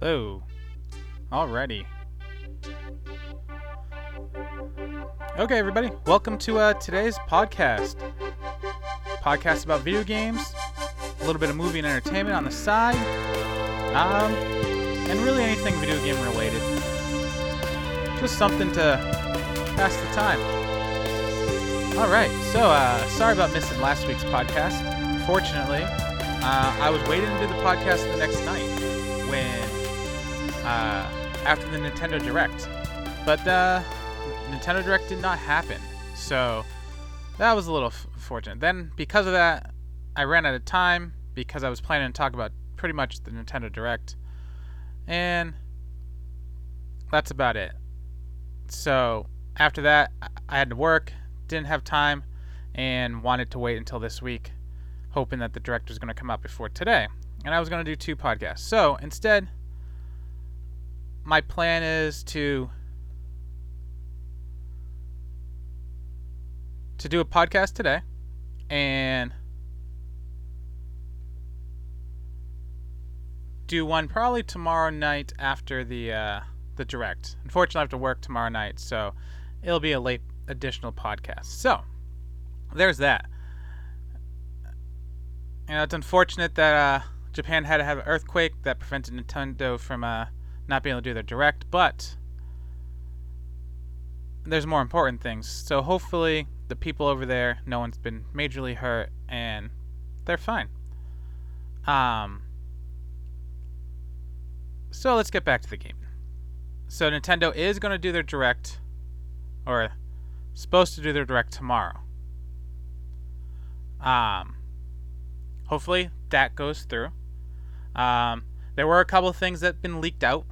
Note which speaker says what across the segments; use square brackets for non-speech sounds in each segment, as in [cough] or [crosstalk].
Speaker 1: Hello. Alrighty. Okay, everybody. Welcome to uh, today's podcast. Podcast about video games, a little bit of movie and entertainment on the side, um, and really anything video game related. Just something to pass the time. All right. So, uh, sorry about missing last week's podcast. Fortunately, uh, I was waiting to do the podcast the next night uh, after the Nintendo Direct, but uh, Nintendo Direct did not happen. So that was a little f- fortunate. Then because of that, I ran out of time because I was planning to talk about pretty much the Nintendo Direct, and that's about it. So after that, I- I had to work, didn't have time, and wanted to wait until this week, hoping that the Direct was going to come out before today, and I was going to do two podcasts. So instead my plan is to to do a podcast today and do one probably tomorrow night after the uh, the direct. Unfortunately, I have to work tomorrow night, so it'll be a late additional podcast. So there's that. You know, it's unfortunate that uh, Japan had to have an earthquake that prevented Nintendo from uh, not being able to do their direct, but there's more important things. So hopefully the people over there, no one's been majorly hurt and they're fine. Um So let's get back to the game. So Nintendo is going to do their direct or supposed to do their direct tomorrow. Um hopefully that goes through. Um there were a couple things that have been leaked out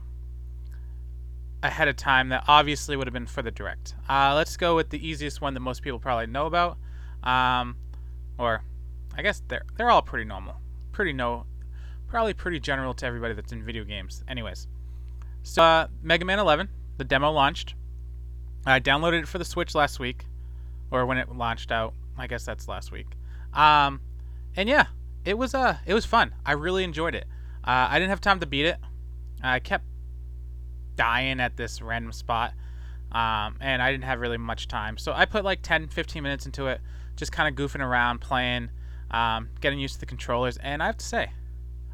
Speaker 1: ahead of time that obviously would have been for the direct. Uh, let's go with the easiest one that most people probably know about, um, or I guess they're they're all pretty normal, pretty no, probably pretty general to everybody that's in video games. Anyways, so uh, Mega Man 11, the demo launched. I downloaded it for the Switch last week, or when it launched out. I guess that's last week. Um, and yeah, it was uh it was fun. I really enjoyed it. Uh, I didn't have time to beat it. I kept dying at this random spot. Um, and I didn't have really much time. So I put like 10, 15 minutes into it, just kind of goofing around, playing, um, getting used to the controllers. And I have to say,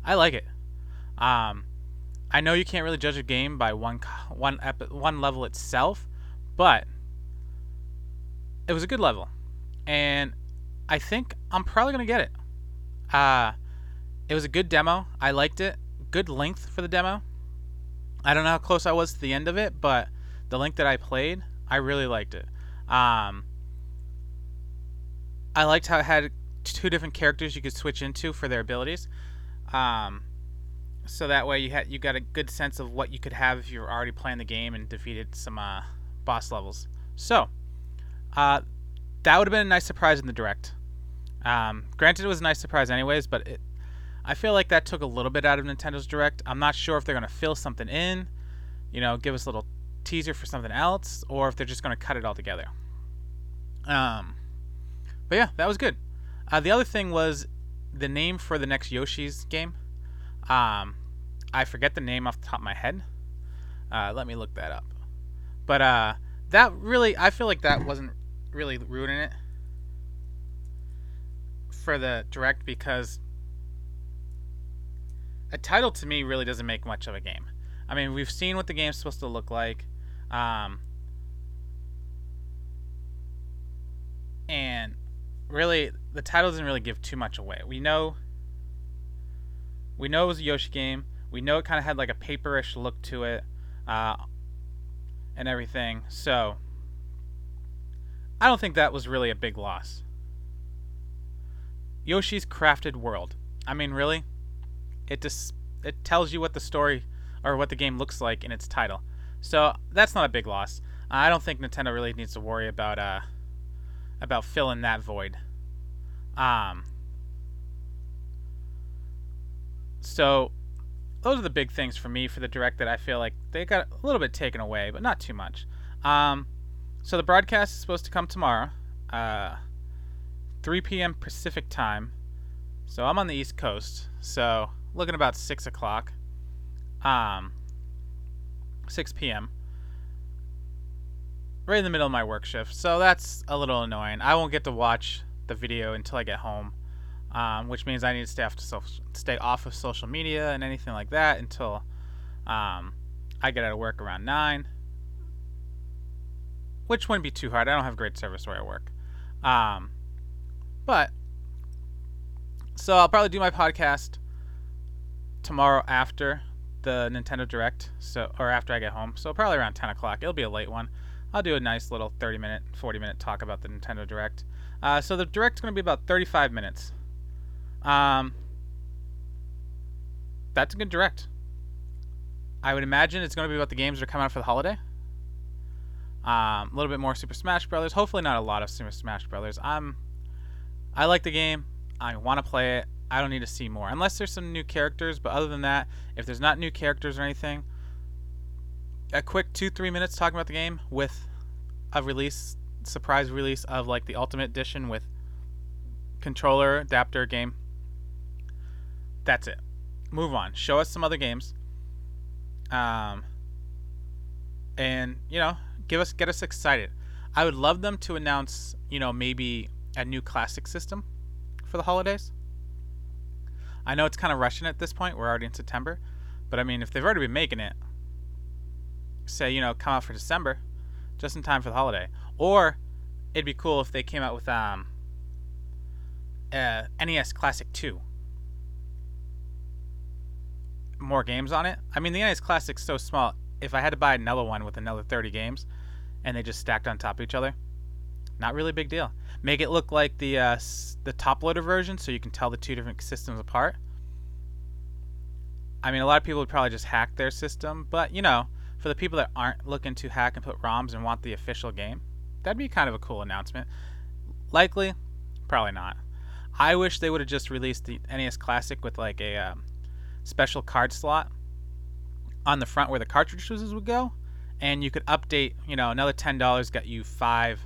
Speaker 1: I like it. Um, I know you can't really judge a game by one one epi- one level itself, but it was a good level, and I think I'm probably gonna get it. Uh, it was a good demo. I liked it. Good length for the demo. I don't know how close I was to the end of it, but the link that I played, I really liked it. Um, I liked how it had two different characters you could switch into for their abilities. Um, so that way you had you got a good sense of what you could have if you were already playing the game and defeated some uh, boss levels. So uh, that would have been a nice surprise in the direct. Um, granted, it was a nice surprise anyways, but it, I feel like that took a little bit out of Nintendo's Direct. I'm not sure if they're going to fill something in, you know, give us a little teaser for something else, or if they're just going to cut it all together. Um, but yeah, that was good. Uh, the other thing was the name for the next Yoshi's game. Um, I forget the name off the top of my head. Uh, let me look that up. But uh, that really, I feel like that wasn't really ruining it for the direct because a title to me really doesn't make much of a game. I mean, we've seen what the game's supposed to look like. Um, and really, the title doesn't really give too much away. We know we know it was a Yoshi game. We know it kind of had like a paperish look to it, uh, and everything. So I don't think that was really a big loss. Yoshi's Crafted World. I mean, really, it just it tells you what the story or what the game looks like in its title. So that's not a big loss. I don't think Nintendo really needs to worry about uh about filling that void. Um. So those are the big things for me for the direct that I feel like they got a little bit taken away, but not too much. Um, so the broadcast is supposed to come tomorrow, uh, 3 p.m. Pacific time. So I'm on the East Coast, so looking about six o'clock. um, 6 p.m. Right in the middle of my work shift, so that's a little annoying. I won't get to watch the video until I get home, um, which means I need to stay off, to so- stay off of social media and anything like that until um, I get out of work around 9, which wouldn't be too hard. I don't have great service where I work. Um, but, so I'll probably do my podcast tomorrow after the Nintendo Direct, so or after I get home. So probably around 10 o'clock. It'll be a late one. I'll do a nice little 30 minute, 40 minute talk about the Nintendo Direct. Uh, so the Direct's going to be about 35 minutes. Um, that's a good Direct. I would imagine it's going to be about the games that are coming out for the holiday. Um, a little bit more Super Smash Brothers. Hopefully, not a lot of Super Smash Brothers. I'm, I like the game. I want to play it. I don't need to see more unless there's some new characters. But other than that, if there's not new characters or anything, a quick two three minutes talking about the game with a release surprise release of like the Ultimate Edition with controller adapter game. That's it. Move on. Show us some other games. Um, and you know, give us get us excited. I would love them to announce, you know, maybe a new classic system for the holidays. I know it's kind of rushing at this point. We're already in September, but I mean, if they've already been making it, say you know, come out for December, just in time for the holiday. Or it'd be cool if they came out with um, uh, NES Classic 2. More games on it. I mean, the NES Classic's so small. If I had to buy another one with another 30 games, and they just stacked on top of each other, not really a big deal. Make it look like the uh, the top loader version, so you can tell the two different systems apart. I mean, a lot of people would probably just hack their system, but you know, for the people that aren't looking to hack and put ROMs and want the official game, that'd be kind of a cool announcement. Likely, probably not. I wish they would have just released the NES Classic with like a um, special card slot on the front where the cartridges would go, and you could update. You know, another ten dollars got you five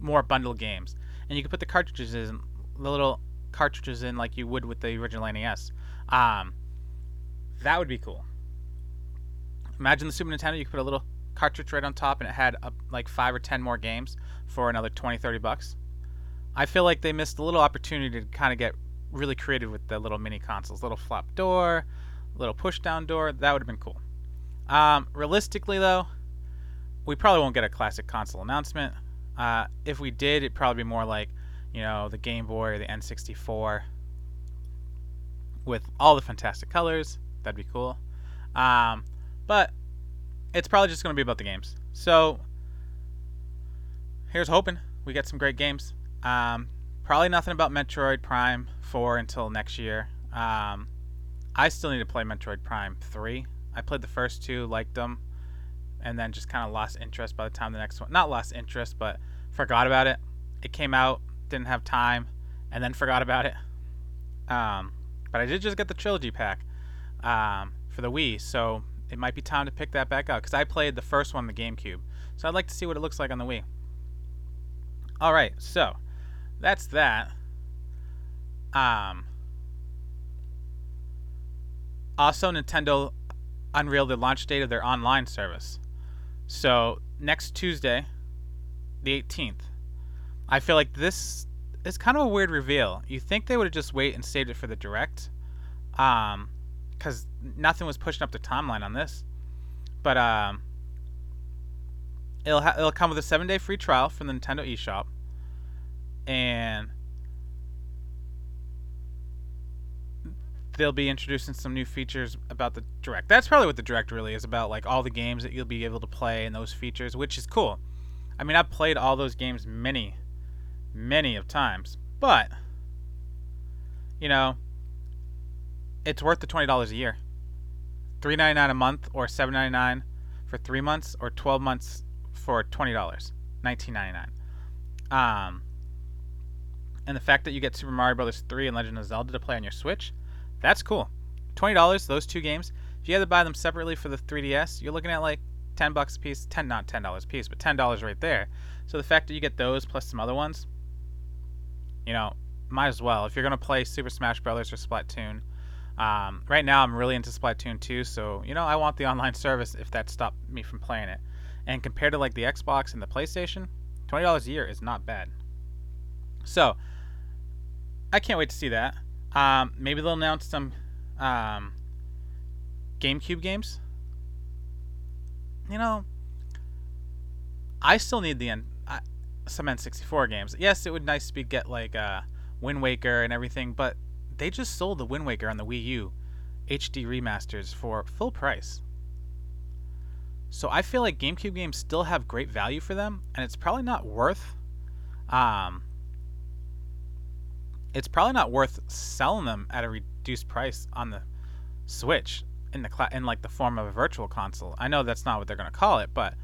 Speaker 1: more bundle games, and you could put the cartridges in the little cartridges in like you would with the original NES. Um, that would be cool. Imagine the Super Nintendo, you could put a little cartridge right on top and it had a, like five or ten more games for another 20, 30 bucks. I feel like they missed a little opportunity to kind of get really creative with the little mini consoles. Little flop door, little push down door. That would have been cool. Um, realistically, though, we probably won't get a classic console announcement. Uh, if we did, it'd probably be more like, you know, the Game Boy or the N64 with all the fantastic colors. That'd be cool. Um, but it's probably just going to be about the games. So here's hoping we get some great games. Um, probably nothing about Metroid Prime 4 until next year. Um, I still need to play Metroid Prime 3. I played the first two, liked them, and then just kind of lost interest by the time the next one. Not lost interest, but forgot about it. It came out, didn't have time, and then forgot about it. Um, but I did just get the trilogy pack um, for the Wii, so it might be time to pick that back up because I played the first one, the GameCube. So I'd like to see what it looks like on the Wii. All right, so that's that. Um, also, Nintendo unveiled the launch date of their online service. So next Tuesday, the 18th. I feel like this is kind of a weird reveal. You think they would have just wait and saved it for the direct, um, because nothing was pushing up the timeline on this. But um, it'll ha- it'll come with a seven day free trial from the Nintendo eShop, and they'll be introducing some new features about the direct. That's probably what the direct really is about, like all the games that you'll be able to play and those features, which is cool. I mean, I've played all those games many, many of times, but you know, it's worth the twenty dollars a year. Three ninety nine a month, or seven ninety nine for three months, or twelve months for twenty dollars, nineteen ninety nine. Um, and the fact that you get Super Mario Brothers three and Legend of Zelda to play on your Switch, that's cool. Twenty dollars, those two games. If you had to buy them separately for the 3DS, you're looking at like ten bucks a piece. Ten, not ten dollars a piece, but ten dollars right there. So the fact that you get those plus some other ones, you know, might as well. If you're gonna play Super Smash Brothers or Splatoon, Um, right now, I'm really into Splatoon 2, so you know I want the [laughs] online service if that stopped me from playing it. And compared to like the Xbox and the PlayStation, twenty dollars a year is not bad. So I can't wait to see that. Um, maybe they'll announce some um, GameCube games. You know, I still need the N- uh, some N64 games. Yes, it would nice to be get like uh, Wind Waker and everything, but they just sold the Wind Waker on the Wii U HD remasters for full price. So I feel like GameCube games still have great value for them, and it's probably not worth. Um, it's probably not worth selling them at a reduced price on the Switch in the cl- in like the form of a virtual console. I know that's not what they're going to call it, but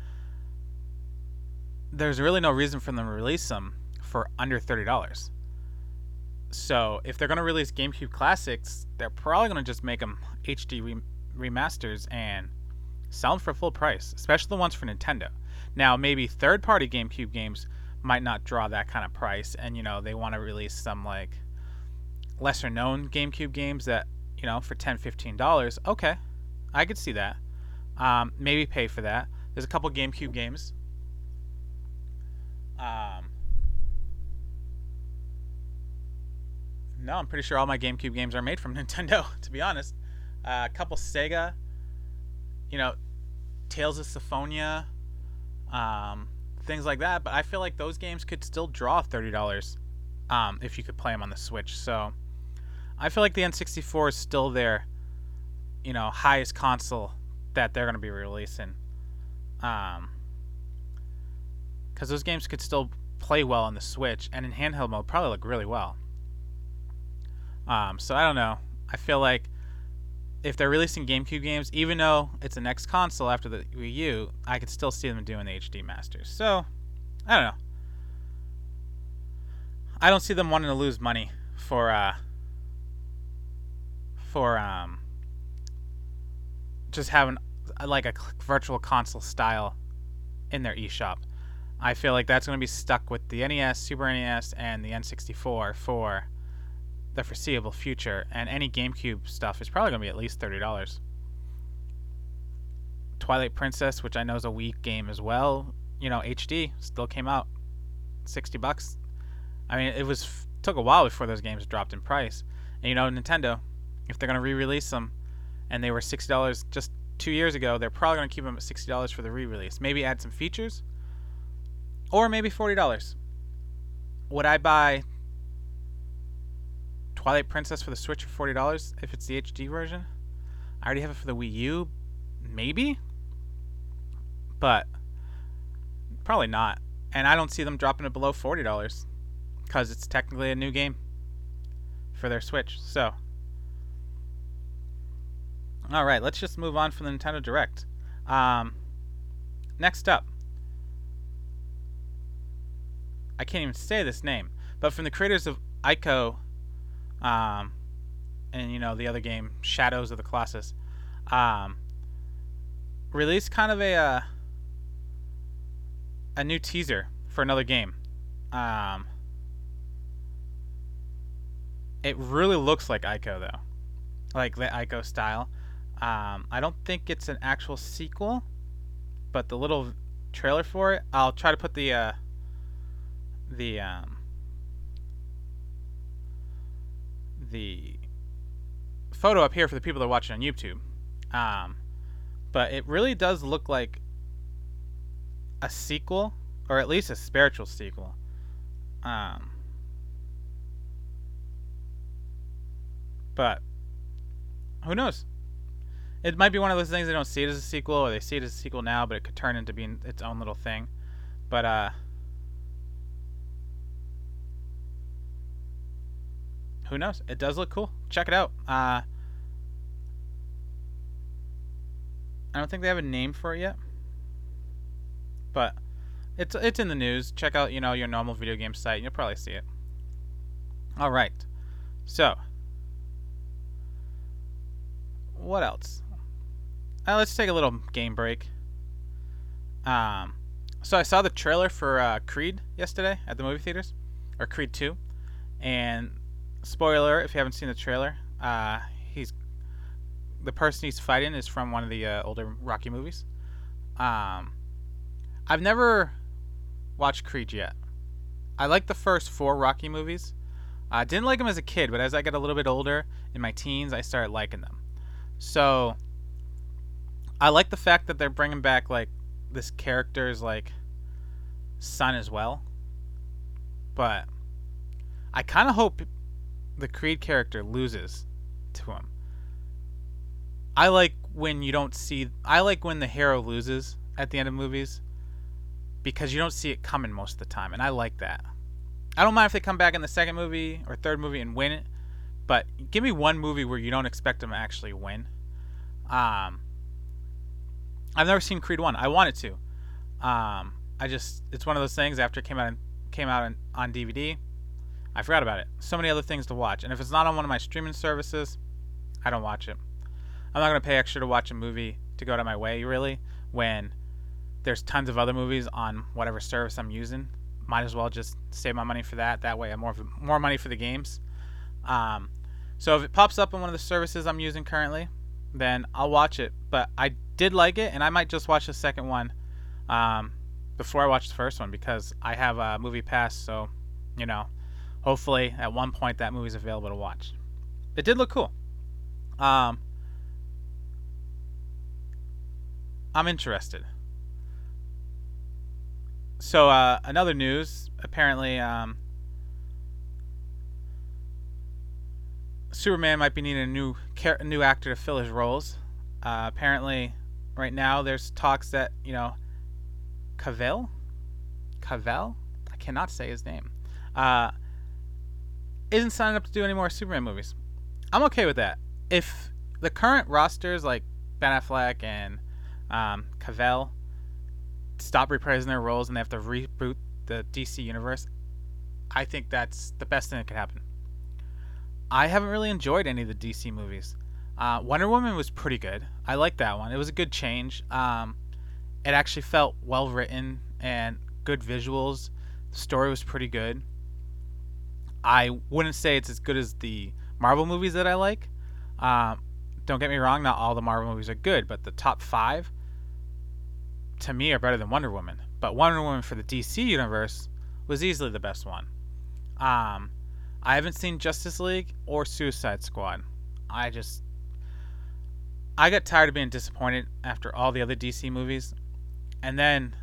Speaker 1: there's really no reason for them to release them for under thirty dollars. So if they're going to release GameCube classics, they're probably going to just make them HD re- remasters and sell them for full price, especially the ones for Nintendo. Now maybe third-party GameCube games might not draw that kind of price, and you know they want to release some like lesser-known GameCube games that you know for 10 15 dollars okay i could see that. Um, maybe pay for that. There's a couple gamecube games. Um, no i'm pretty sure all my gamecube games are made from [laughs] nintendo to be honest. Uh, a couple sega you know tales of symphonia um, things like that but i feel like those games could still draw $30 um, if you could play them on the switch so I feel like the N64 is still their, you know, highest console that they're going to be releasing. Um, because those games could still play well on the Switch and in handheld mode probably look really well. Um, so I don't know. I feel like if they're releasing GameCube games, even though it's the next console after the Wii U, I could still see them doing the HD masters. So I don't know. I don't see them wanting to lose money for uh, for um, just having like a virtual console style in their eShop. I feel like that's going to be stuck with the NES, Super NES, and the N64 for the foreseeable future. And any GameCube stuff is probably going to be at least thirty dollars. Twilight Princess, which I know is a Wii game as well, you know, HD still came out, sixty bucks. I mean, it was took a while before those games dropped in price. And you know, Nintendo, if they're going to re-release them and they were $60 just two years ago they're probably going to keep them at $60 for the re-release maybe add some features or maybe $40 would i buy twilight princess for the switch for $40 if it's the hd version. I already have it for the wii u maybe? But probably not. And i don't see them dropping it below $40 because it's technically a new game for their switch so. All right, let's just move on from the Nintendo Direct. Um, next up, I can't even say this name, but from the creators of Ico, um, and you know the other game Shadows of the Colossus, um, released kind of a uh, a new teaser for another game. Um, it really looks like Ico though, like the Ico style. Um, I don't think it's an actual sequel, but the little trailer for it, I'll try to put the uh, the um, the photo up here for the people that are watching on YouTube. Um, but it really does look like a sequel, or at least a spiritual sequel. Um, but who knows? It might be one of those things they don't see it as a sequel, or they see it as a sequel now, but it could turn into being its own little thing. But uh, who knows? It does look cool. Check it out. Uh, I don't think they have a name for it yet, but it's it's in the news. Check out you know your normal video game site. and You'll probably see it. All right. So, what else? Uh, let's take a little game break. Um, so I saw the trailer for uh, Creed yesterday at the movie theaters, or Creed Two, and spoiler if you haven't seen the trailer, uh, he's the person he's fighting is from one of the uh, older Rocky movies. Um, I've never watched Creed yet. I like the first four Rocky movies. I didn't like them as a kid, but as I got a little bit older in my teens, I started liking them. So I like the fact that they're bringing back like this character's like son as well. But I kind of hope the Creed character loses to him. I like when you don't see. I like when the hero loses at the end of movies because you don't see it coming most of the time, and I like that. I don't mind if they come back in the second movie or third movie and win it, but give me one movie where you don't expect them to actually win. Um, I've never seen Creed one. I wanted to. Um, I just it's one of those things. After it came out came out on DVD, I forgot about it. So many other things to watch, and if it's not on one of my streaming services, I don't watch it. I'm not gonna pay extra to watch a movie to go out of my way, really, when there's tons of other movies on whatever service I'm using. Might as well just save my money for that. That way, I have more more money for the games. Um, so if it pops up on one of the services I'm using currently, then I'll watch it. But I did like it, and I might just watch the second one um, before I watch the first one because I have a movie pass. So, you know, hopefully at one point that movie's available to watch. It did look cool. Um, I'm interested. So uh, another news. Apparently, um, Superman might be needing a new a new actor to fill his roles. Uh, apparently, right now there's talks that you know, Cavill, Cavill, I cannot say his name, uh, isn't signing up to do any more Superman movies. I'm okay with that. If the current rosters like Ben Affleck and um, Cavill stop reprising their roles and they have to reboot the DC universe, I think that's the best thing that could happen. I haven't really enjoyed any of the DC movies. Uh, Wonder Woman was pretty good. I liked that one. It was a good change. Um, it actually felt well written and good visuals. The story was pretty good. I wouldn't say it's as good as the Marvel movies that I like. Um, don't get me wrong, not all the Marvel movies are good, but the top five to me are better than Wonder Woman. But Wonder Woman for the DC universe was easily the best one. Um, I haven't seen Justice League or Suicide Squad. I just I got tired of being disappointed after all the other DC movies. And then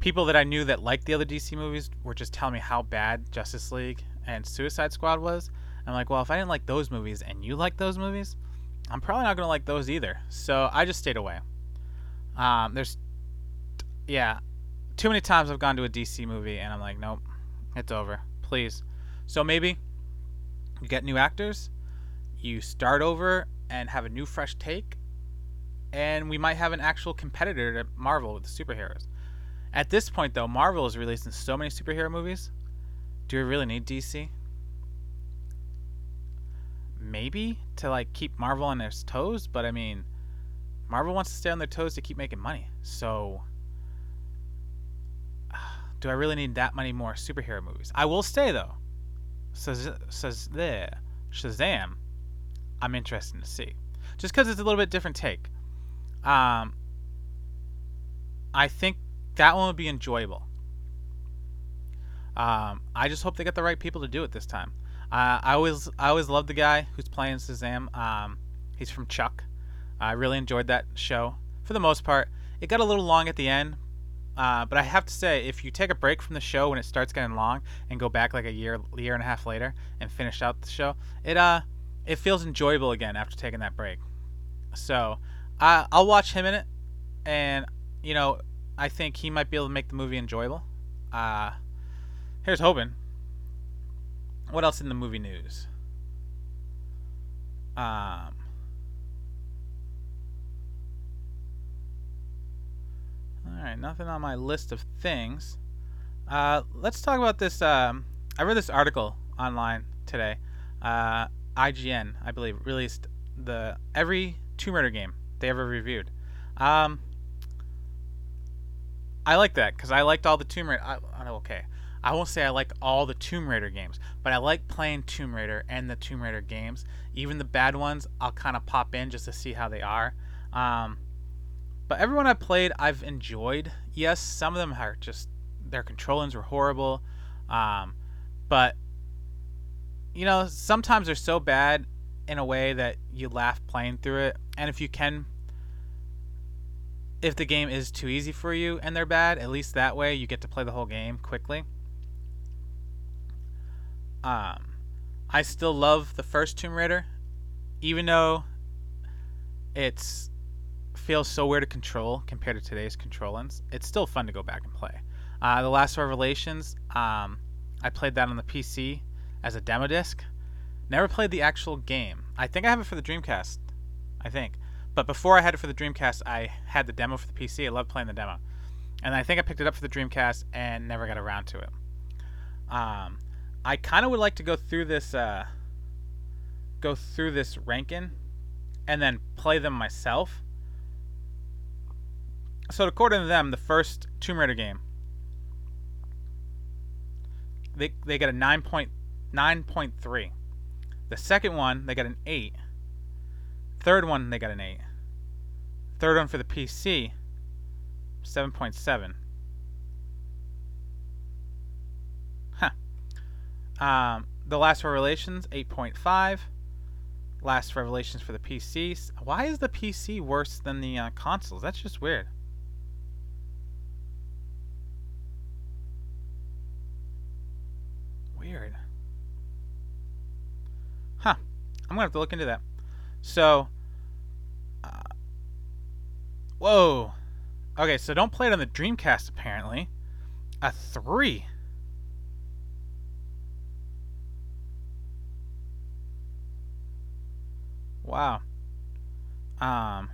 Speaker 1: people that I knew that liked the other DC movies were just telling me how bad Justice League and Suicide Squad was. I'm like, well, if I didn't like those movies and you like those movies, I'm probably not going to like those either. So I just stayed away. Um, there's yeah, too many times I've gone to a DC movie and I'm like, nope, it's over. Please. So maybe you get new actors, you start over and have a new fresh take, and we might have an actual competitor to Marvel with the superheroes. At this point, though, Marvel is releasing so many superhero movies. Do we really need DC? Maybe to like keep Marvel on their toes, but I mean, Marvel wants to stay on their toes to keep making money. So [sighs] do I really need that many more superhero movies? I will say though, says says there Shazam, I'm interested to see, just because it's a little bit different take. Um, I think that one would be enjoyable. Um, I just hope they get the right people to do it this time. Uh, I always I always love the guy who's playing Shazam. Um, he's from Chuck. I really enjoyed that show for the most part. It got a little long at the end, uh, but I have to say, if you take a break from the show when it starts getting long and go back like a year, year and a half later and finish out the show, it uh, it feels enjoyable again after taking that break. So, uh, I'll watch him in it, and you know, I think he might be able to make the movie enjoyable. Uh, here's hoping. What else in the movie news? Um, Alright, nothing on my list of things. Uh, let's talk about this. Um, I read this article online today. Uh, IGN, I believe, released the every Tomb Raider game they ever reviewed. Um, I like that because I liked all the Tomb Raider. I, okay, I won't say I like all the Tomb Raider games, but I like playing Tomb Raider and the Tomb Raider games. Even the bad ones, I'll kind of pop in just to see how they are. Um, but everyone I played, I've enjoyed. Yes, some of them are just their controllings were horrible, um, but you know sometimes they're so bad in a way that you laugh playing through it. And if you can if the game is too easy for you and they're bad, at least that way you get to play the whole game quickly. Um, I still love the first Tomb Raider, even though it's feels so weird to control compared to today's controllings. It's still fun to go back and play. Uh, the Last Revelations, um, I played that on the PC as a demo disc. Never played the actual game. I think I have it for the Dreamcast. I think. But before I had it for the Dreamcast, I had the demo for the PC. I loved playing the demo. And I think I picked it up for the Dreamcast and never got around to it. Um, I kind of would like to go through this uh, go through this ranking and then play them myself. So according to them, the first Tomb Raider game they they got a 9.9.3. The second one, they got an 8. Third one, they got an 8. Third one for the PC, 7.7. Huh. Um, the Last Revelations, 8.5. Last Revelations for the PC. Why is the PC worse than the uh, consoles? That's just weird. Weird. Huh. I'm going to have to look into that. So, uh, whoa. Okay, so don't play it on the Dreamcast, apparently. A 3. Wow. Um,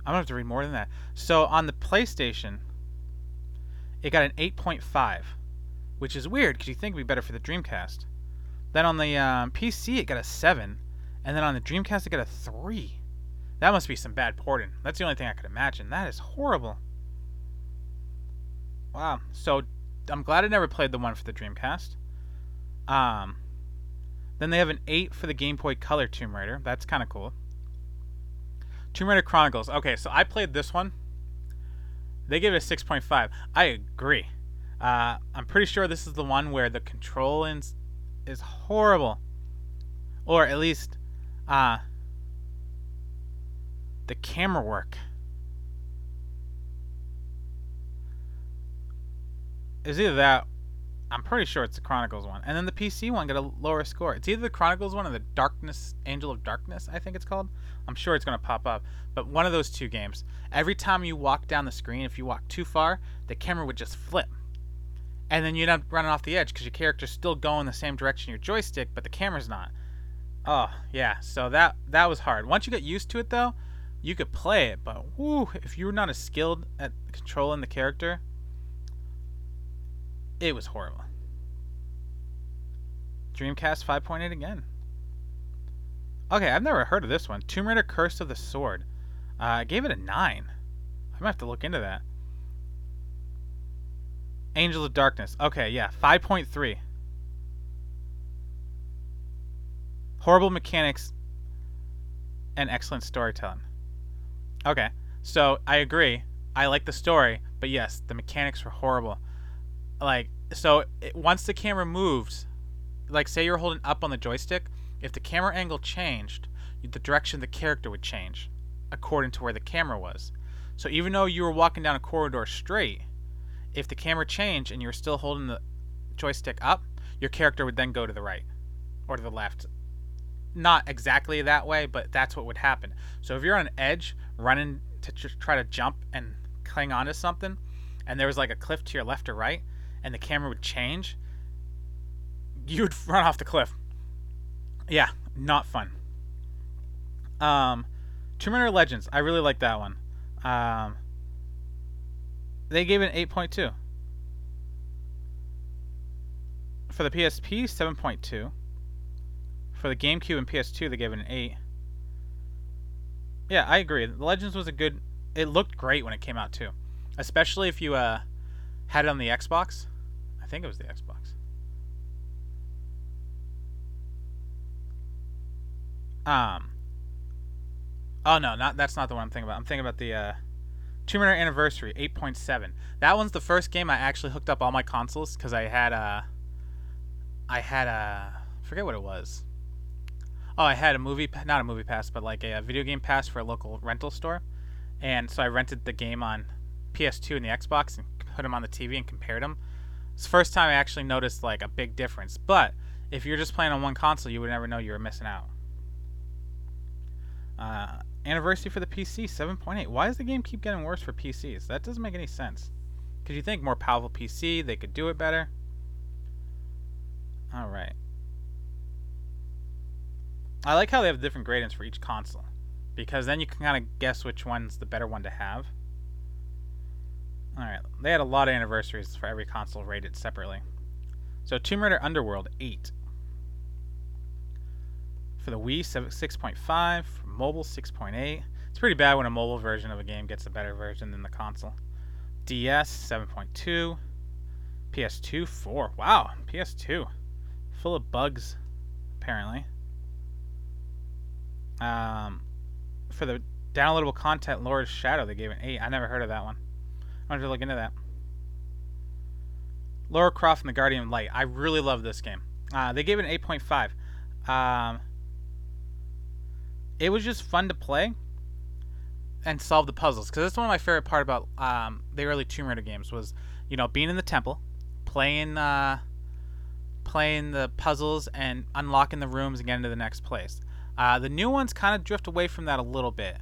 Speaker 1: I'm gonna have to read more than that. So on the PlayStation, it got an 8.5, which is weird because you think it'd be better for the Dreamcast. Then on the um, PC, it got a 7. And then on the Dreamcast, it got a 3. That must be some bad porting. That's the only thing I could imagine. That is horrible. Wow. So I'm glad I never played the one for the Dreamcast. Um, then they have an 8 for the Game Boy Color Tomb Raider. That's kind of cool. Tomb Raider Chronicles. Okay, so I played this one. They gave it a 6.5. I agree. Uh, I'm pretty sure this is the one where the control is, is horrible. Or at least uh, the camera work is either that I'm pretty sure it's the Chronicles one. And then the PC one got a lower score. It's either the Chronicles one or the Darkness Angel of Darkness, I think it's called. I'm sure it's going to pop up. But one of those two games. Every time you walk down the screen, if you walk too far, the camera would just flip. And then you'd end up running off the edge because your character's still going the same direction your joystick, but the camera's not. Oh, yeah. So that that was hard. Once you get used to it though, you could play it, but whoo, if you're not as skilled at controlling the character, it was horrible. Dreamcast 5.8 again. Okay, I've never heard of this one. Tomb Raider Curse of the Sword. Uh, I gave it a 9. I might have to look into that. Angel of Darkness. Okay, yeah, 5.3. Horrible mechanics and excellent storytelling. Okay, so I agree. I like the story, but yes, the mechanics were horrible. Like, so it, once the camera moved, like say you're holding up on the joystick, if the camera angle changed, the direction the character would change according to where the camera was. So even though you were walking down a corridor straight, if the camera changed and you were still holding the joystick up, your character would then go to the right or to the left. Not exactly that way, but that's what would happen. So if you're on an edge running to try to jump and cling onto something, and there was like a cliff to your left or right, and the camera would change, you'd run off the cliff. Yeah, not fun. Um, Tomb Raider Legends, I really like that one. Um, they gave it an 8.2. For the PSP, 7.2. For the GameCube and PS2, they gave it an 8. Yeah, I agree. The Legends was a good. It looked great when it came out too, especially if you uh, had it on the Xbox. I think it was the Xbox. Um. Oh no, not that's not the one I'm thinking about. I'm thinking about the uh, Tomb Raider Anniversary 8.7. That one's the first game I actually hooked up all my consoles because I had a. Uh, had a forget what it was. Oh, I had a movie, not a movie pass, but like a, a video game pass for a local rental store, and so I rented the game on PS2 and the Xbox and put them on the TV and compared them. It's the first time I actually noticed like a big difference. But if you're just playing on one console, you would never know you were missing out. Uh, anniversary for the PC 7.8. Why does the game keep getting worse for PCs? That doesn't make any sense. Because you think more powerful PC, they could do it better. All right. I like how they have different gradients for each console, because then you can kind of guess which one's the better one to have. All right, they had a lot of anniversaries for every console rated separately. So Tomb Raider Underworld 8. For the Wii 6.5, for mobile 6.8. It's pretty bad when a mobile version of a game gets a better version than the console. DS 7.2. PS2 4. Wow, PS2 full of bugs, apparently. Um, for the downloadable content, Lara's Shadow, they gave an 8. I never heard of that one. I wanted to look into that. Lara Croft and the Guardian Light. I really love this game. Uh, they gave it an 8.5. Um, it was just fun to play and solve the puzzles because that's one of my favorite part about um, the early Tomb Raider games was you know being in the temple, playing uh, playing the puzzles and unlocking the rooms and getting to the next place. Uh, the new ones kind of drift away from that a little bit,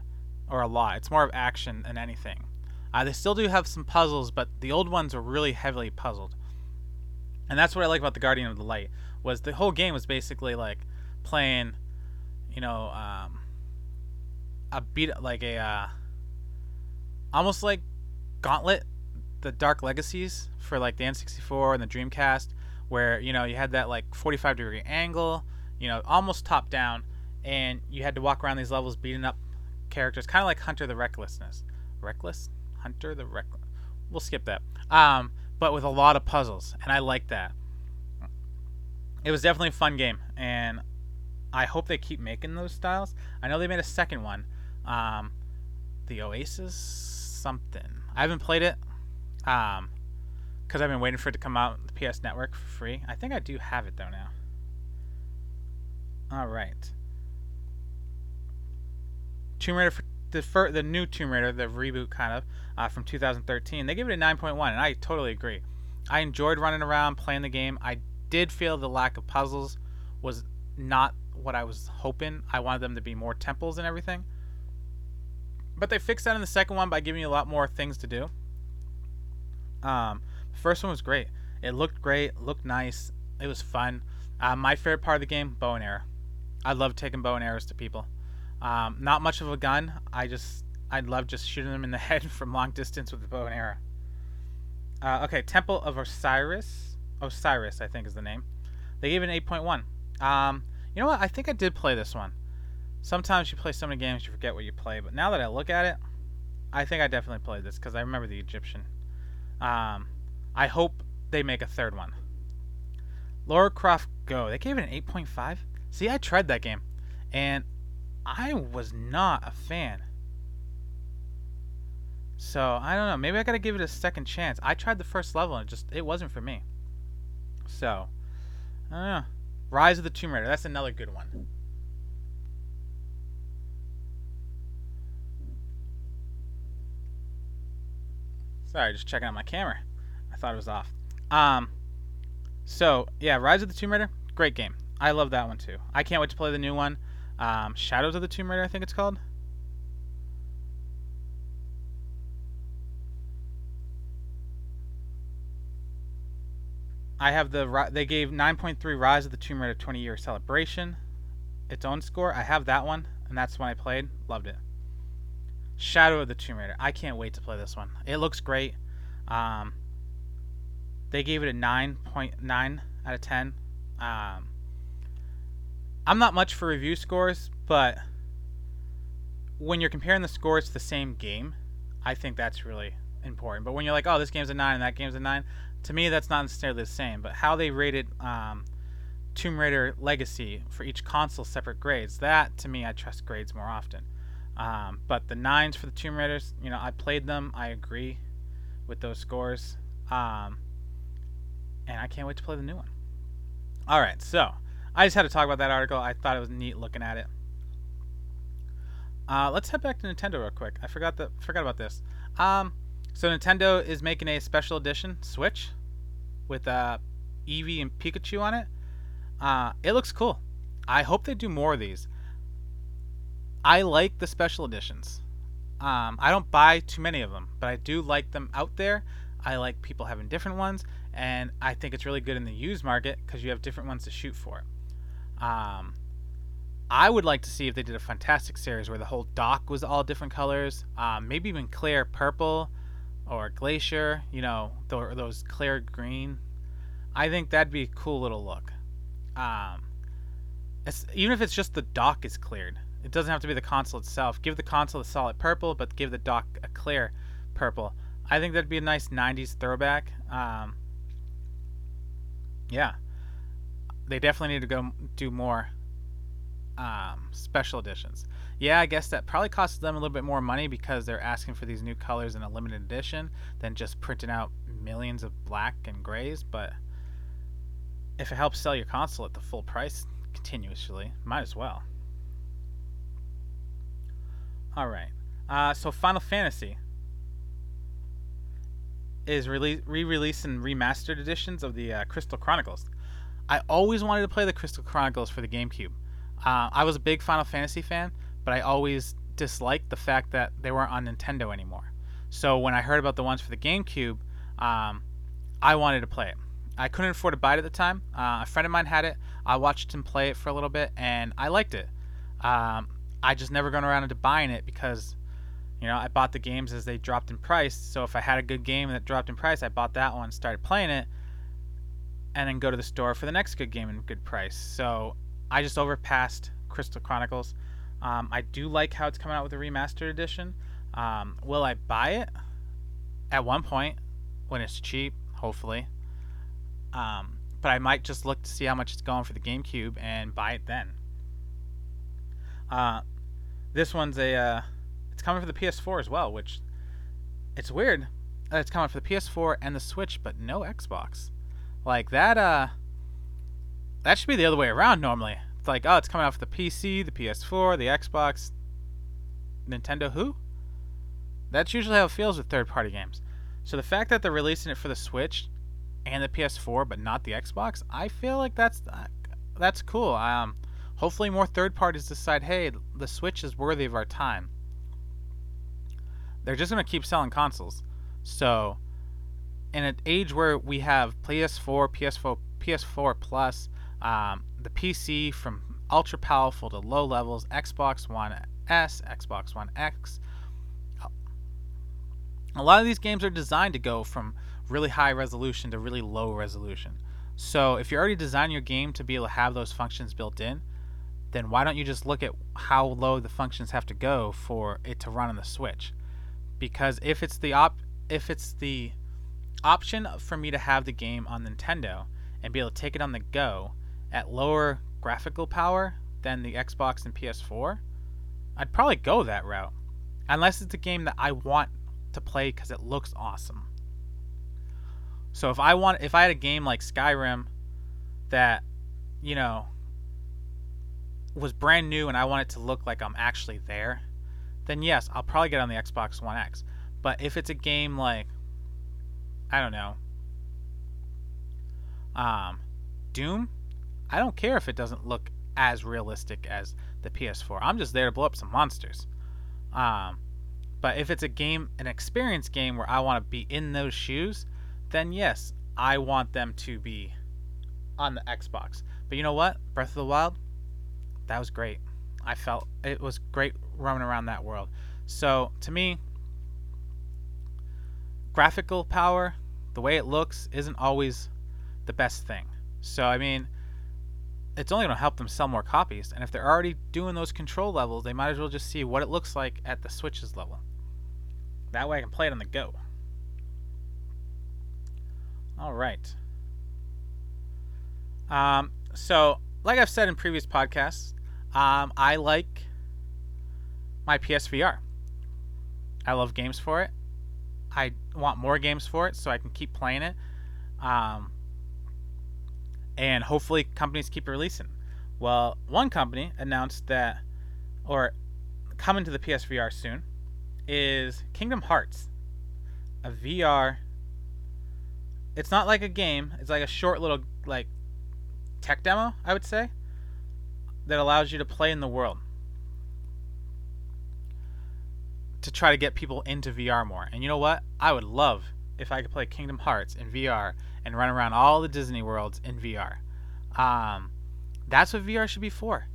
Speaker 1: or a lot. It's more of action than anything. Uh, they still do have some puzzles, but the old ones are really heavily puzzled. And that's what I like about the Guardian of the Light was the whole game was basically like playing, you know, um, a beat like a uh, almost like Gauntlet, the Dark Legacies for like the N64 and the Dreamcast, where you know you had that like 45 degree angle, you know, almost top down, and you had to walk around these levels beating up characters, kind of like Hunter the Recklessness. Reckless? Hunter the Reckless. We'll skip that. Um, but with a lot of puzzles, and I like that. It was definitely a fun game, and I hope they keep making those styles. I know they made a second one, um, the Oasis something. I haven't played it. Um, because I've been waiting for it to come out on the PS Network for free. I think I do have it though now. All right. Tomb Raider, the fir- the new Tomb Raider, the reboot kind of uh, from 2013. They gave it a 9.1, and I totally agree. I enjoyed running around playing the game. I did feel the lack of puzzles was not what I was hoping. I wanted them to be more temples and everything. But they fixed that in the second one by giving you a lot more things to do. Um, the first one was great. It looked great, looked nice. It was fun. Uh, my favorite part of the game, bow and arrow. I love taking bow and arrows to people. Um, not much of a gun. I just I'd love just shooting them in the [laughs] head from long distance with the bow and arrow. Uh, okay, Temple of Osiris. Osiris, I think is the name. They gave it an 8.1. Um, you know what? I think I did play this one. Sometimes you play so many games you forget what you play, but now that I look at it, I think I definitely played this because I remember the Egyptian. Um, I hope they make a third one. Lara Croft Go. They gave it an 8.5. See, I tried that game, and I was not a fan. So I don't know. Maybe I gotta give it a second chance. I tried the first level and it just it wasn't for me. So I don't know. Rise of the Tomb Raider. That's another good one. Sorry, just checking out my camera. I thought it was off. Um, so yeah, Rise of the Tomb Raider, great game. I love that one too. I can't wait to play the new one. Um, Shadows of the Tomb Raider, I think it's called. I have the they gave 9.3 Rise of the Tomb Raider 20 year celebration, its own score. I have that one, and that's when I played. Loved it. Shadow of the Tomb Raider. I can't wait to play this one. It looks great. Um, they gave it a 9.9 out of 10. Um, I'm not much for review scores, but when you're comparing the scores to the same game, I think that's really important. But when you're like, oh, this game's a 9 and that game's a 9, to me, that's not necessarily the same. But how they rated um, Tomb Raider Legacy for each console separate grades, that to me, I trust grades more often. Um, but the nines for the Tomb Raiders, you know, I played them. I agree with those scores. Um, and I can't wait to play the new one. All right, so I just had to talk about that article. I thought it was neat looking at it. Uh, let's head back to Nintendo real quick. I forgot that forgot about this. Um, so Nintendo is making a special edition Switch with uh, Eevee and Pikachu on it. Uh, it looks cool. I hope they do more of these. I like the special editions. Um, I don't buy too many of them, but I do like them out there. I like people having different ones, and I think it's really good in the used market because you have different ones to shoot for. Um, I would like to see if they did a Funtastic series where the whole dock was all different colors, um, maybe even clear purple or glacier, you know, th- those clear green. I think that'd be a cool little look. Um, even if it's just the dock is cleared, it doesn't have to be the console itself. Give the console a solid purple, but give the dock a clear purple. I think that'd be a nice 90s throwback. Um, yeah. They definitely need to go do more um, special editions. Yeah, I guess that probably costs them a little bit more money because they're asking for these new colors in a limited edition than just printing out millions of black and grays. But if it helps sell your console at the full price continuously, might as well. All right. Uh, so Final Fantasy is re releasing remastered editions of the uh, Crystal Chronicles. I always wanted to play the Crystal Chronicles for the GameCube. Uh, I was a big Final Fantasy fan, but I always disliked the fact that they weren't on Nintendo anymore. So when I heard about the ones for the GameCube, um, I wanted to play it. I couldn't afford to buy it at the time. Uh, a friend of mine had it. I watched him play it for a little bit, and I liked it. Um, I just never gone around into buying it because, you know, I bought the games as they dropped in price. So if I had a good game that dropped in price, I bought that one, started playing it, and then go to the store for the next good game and good price. So I just overpassed Crystal Chronicles. Um, I do like how it's coming out with a remastered edition. Um, will I buy it at one point when it's cheap? Hopefully. Um, but I might just look to see how much it's going for the GameCube and buy it then. Uh, this one's a uh, it's coming for the PS4 as well, which it's weird. It's coming for the PS4 and the Switch, but no Xbox. Like that. Uh, that should be the other way around normally. It's like, oh, it's coming out for the PC, the PS4, the Xbox, Nintendo. Who? That's usually how it feels with third-party games. So the fact that they're releasing it for the Switch and the PS4, but not the Xbox, I feel like that's uh, that's cool. Um, hopefully more third parties decide, hey, the Switch is worthy of our time. They're just gonna keep selling consoles. So, in an age where we have PS4, PS4, PS4 Plus, um, the PC from ultra powerful to low levels, Xbox One S, Xbox One X. A lot of these games are designed to go from really high resolution to really low resolution. So if you're already designing your game to be able to have those functions built in, then why don't you just look at how low the functions have to go for it to run on the Switch? Because if it's the op if it's the option for me to have the game on Nintendo and be able to take it on the go, at lower graphical power than the Xbox and PS4, I'd probably go that route. Unless it's a game that I want to play because it looks awesome. So if I want, if I had a game like Skyrim that, you know, was brand new and I want it to look like I'm actually there, then yes, I'll probably get on the Xbox One X. But if it's a game like, I don't know, um, Doom, I don't care if it doesn't look as realistic as the PS4. I'm just there to blow up some monsters. Um, but if it's a game, an experience game where I want to be in those shoes, then yes, I want them to be on the Xbox. But you know what? Breath of the Wild, that was great. I felt it was great roaming around that world. So to me, graphical power, the way it looks, isn't always the best thing. So I mean, it's only going to help them sell more copies. And if they're already doing those control levels, they might as well just see what it looks like at the Switch's level. That way I can play it on the go. All right. Um, so, like I've said in previous podcasts, um, I like my PSVR. I love games for it. I want more games for it so I can keep playing it. Um, and hopefully companies keep releasing. Well, one company announced that, or coming to the PSVR soon, is Kingdom Hearts, a VR. It's not like a game. It's like a short little like tech demo, I would say, that allows you to play in the world to try to get people into VR more. And you know what? I would love if I could play Kingdom Hearts in VR and run around all the Disney worlds in VR. Um, that's what VR should be for.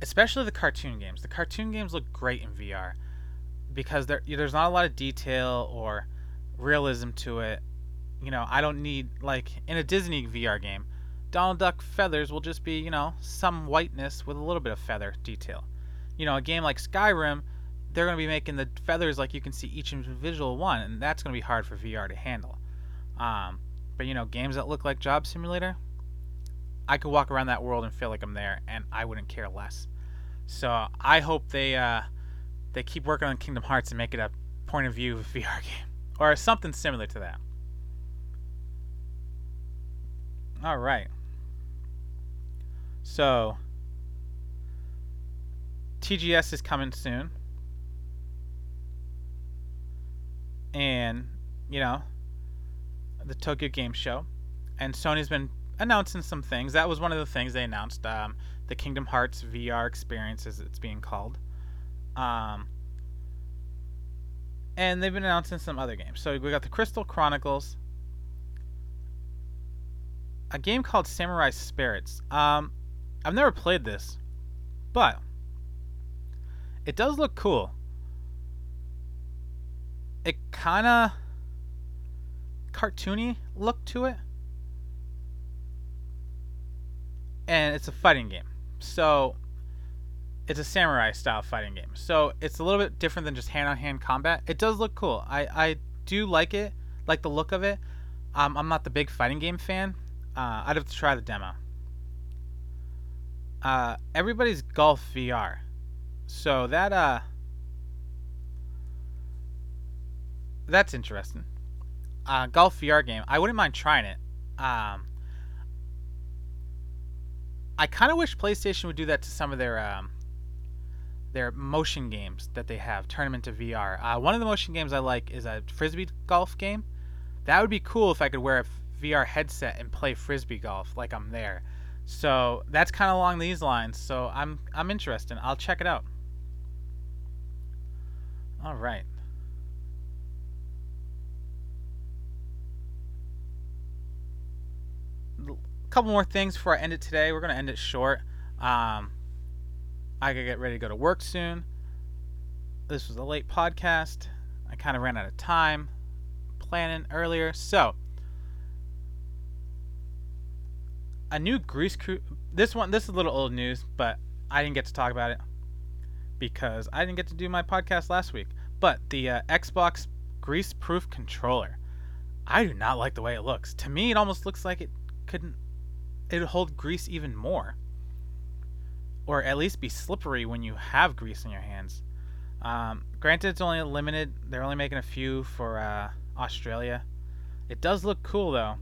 Speaker 1: Especially the cartoon games. The cartoon games look great in VR because there, there's not a lot of detail or realism to it. You know, I don't need like in a Disney VR game, Donald Duck feathers will just be, you know, some whiteness with a little bit of feather detail. You know, a game like Skyrim, they're going to be making the feathers like you can see each individual one, and that's going to be hard for VR to handle. Um, but you know, games that look like Job Simulator, I could walk around that world and feel like I'm there, and I wouldn't care less. So I hope they uh, they keep working on Kingdom Hearts and make it a point of view [laughs] VR game or something similar to that. All right. So TGS is coming soon. And, you know, the Tokyo Game Show. And Sony's been announcing some things. That was one of the things they announced. Um, the Kingdom Hearts VR experience, as it's being called. Um, and they've been announcing some other games. So we got the Crystal Chronicles, a game called Samurai Spirits. Um, I've never played this, but it does look cool. It kind of cartoony look to it. And it's a fighting game. So it's a samurai style fighting game. So it's a little bit different than just hand on hand combat. It does look cool. I, I do like it, like the look of it. Um, I'm not the big fighting game fan. Uh, I'd have to try the demo. Uh, everybody's golf VR. So that uh that's interesting. Uh, golf VR game. I wouldn't mind trying it. Um, I kind of wish PlayStation would do that to some of their um, their motion games that they have. Tournament to VR. Uh, one of the motion games I like is a frisbee golf game. That would be cool if I could wear a VR headset and play frisbee golf like I'm there. So that's kind of along these lines. So I'm I'm interested. I'll check it out. All right. Couple more things before I end it today. We're gonna end it short. Um, I gotta get ready to go to work soon. This was a late podcast. I kind of ran out of time planning earlier. So, a new grease crew. This one, this is a little old news, but I didn't get to talk about it because I didn't get to do my podcast last week. But the uh, Xbox grease proof controller. I do not like the way it looks. To me, it almost looks like it couldn't. It would hold grease even more, or at least be slippery when you have grease in your hands. Um, granted, it's only limited. They're only making a few for uh, Australia. It does look cool though.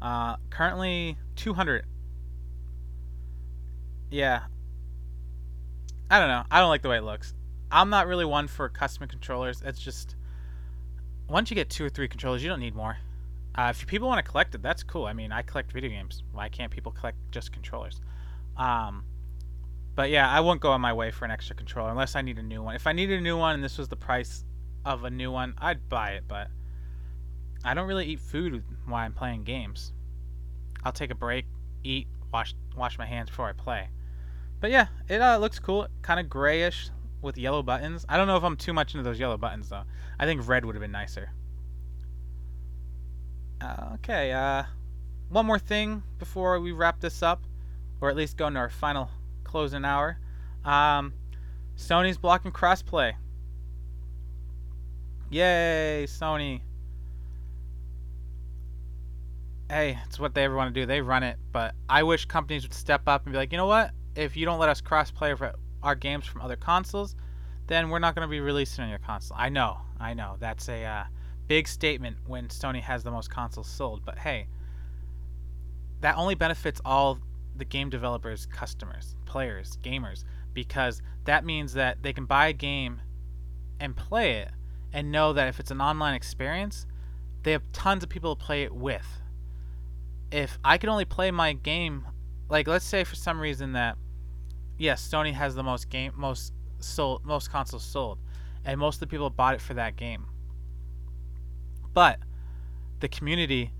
Speaker 1: Uh, currently 200. Yeah. I don't know. I don't like the way it looks. I'm not really one for custom controllers. It's just once you get two or three controllers, you don't need more. Uh, if people want to collect it, that's cool. I mean, I collect video games. Why can't people collect just controllers? Um, but yeah, I won't go on my way for an extra controller unless I need a new one. If I needed a new one and this was the price of a new one, I'd buy it. But I don't really eat food while I'm playing games. I'll take a break, eat, wash wash my hands before I play. But yeah, it uh, looks cool. Kind of grayish with yellow buttons. I don't know if I'm too much into those yellow buttons though. I think red would have been nicer. Uh, okay, uh, one more thing before we wrap this up, or at least go into our final closing hour. Um, Sony's blocking crossplay. Yay, Sony. hey, it's what they ever want to do. They run it, but I wish companies would step up and be like, you know what? If you don't let us cross-play our games from other consoles, then we're not going to be releasing on your console. I know, I know, that's a uh, big statement when Sony has the most consoles sold, but hey, that only benefits all the game developers, customers, players, gamers, because that means that they can buy a game and play it and know that if it's an online experience, they have tons of people to play it with. If I could only play my game, like let's say for some reason that yes, Sony has the most game most sold most consoles sold, and most of the people bought it for that game. But the community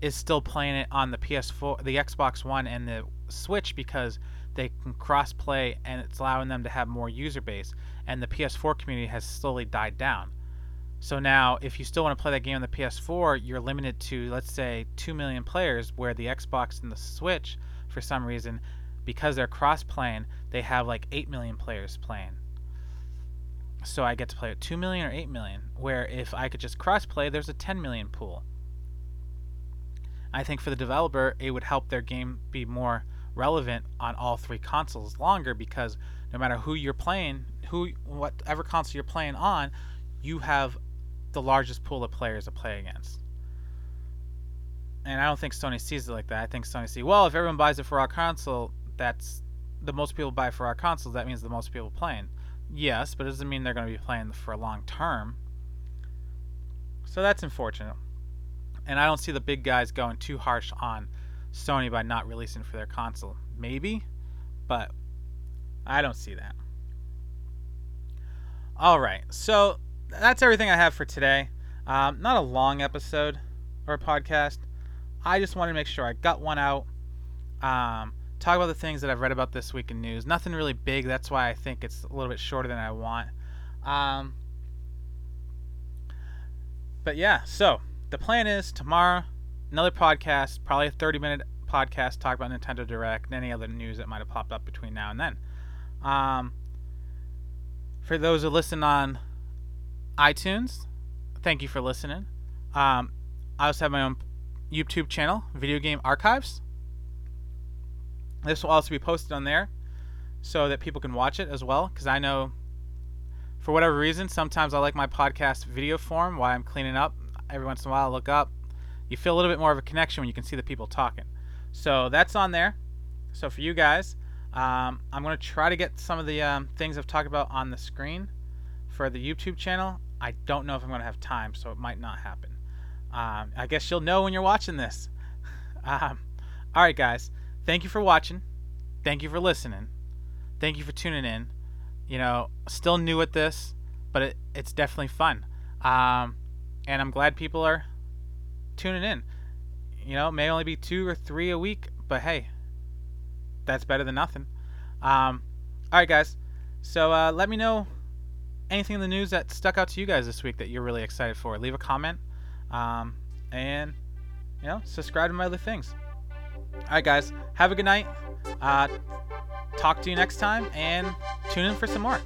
Speaker 1: is still playing it on the PS4, the Xbox One, and the Switch because they can cross play and it's allowing them to have more user base. And the PS4 community has slowly died down. So now, if you still want to play that game on the PS4, you're limited to, let's say, 2 million players, where the Xbox and the Switch, for some reason, because they're cross playing, they have like 8 million players playing. So I get to play with 2 million or 8 million, where if I could just cross play, there's a 10 million pool. I think for the developer, it would help their game be more relevant on all three consoles longer because no matter who you're playing, who whatever console you're playing on, you have the largest pool of players to play against. And I don't think Sony sees it like that. I think Sony sees, well, if everyone buys it for our console, that's the most people buy for our consoles. That means the most people playing. Yes, but it doesn't mean they're going to be playing for a long term. So that's unfortunate. And I don't see the big guys going too harsh on Sony by not releasing for their console. Maybe, but I don't see that. All right, so that's everything I have for today. Um, not a long episode or podcast. I just wanted to make sure I got one out. Um, talk about the things that I've read about this week in news. Nothing really big. That's why I think it's a little bit shorter than I want. Um, but yeah, so the plan is tomorrow, another podcast, probably a 30 minute podcast, talk about Nintendo Direct and any other news that might have popped up between now and then. Um, for those who listen on iTunes, thank you for listening. Um, I also have my own YouTube channel, Video Game Archives. This will also be posted on there so that people can watch it as well. Because I know, for whatever reason, sometimes I like my podcast video form while I'm cleaning up. Every once in a while, I look up. You feel a little bit more of a connection when you can see the people talking. So that's on there. So for you guys, um, I'm going to try to get some of the um, things I've talked about on the screen for the YouTube channel. I don't know if I'm going to have time, so it might not happen. Um, I guess you'll know when you're watching this. [laughs] Um, all right, guys. Thank you for watching. Thank you for listening. Thank you for tuning in. You know, still new at this, but it, it's definitely fun. Um, and I'm glad people are tuning in. You know, it may only be two or three a week, but hey, that's better than nothing. Um, all right, guys. So uh, let me know anything in the news that stuck out to you guys this week that you're really excited for. Leave a comment, um, and you know, subscribe to my other things. All right, guys. Have a good night. Uh, talk to you next time, and tune in for some more.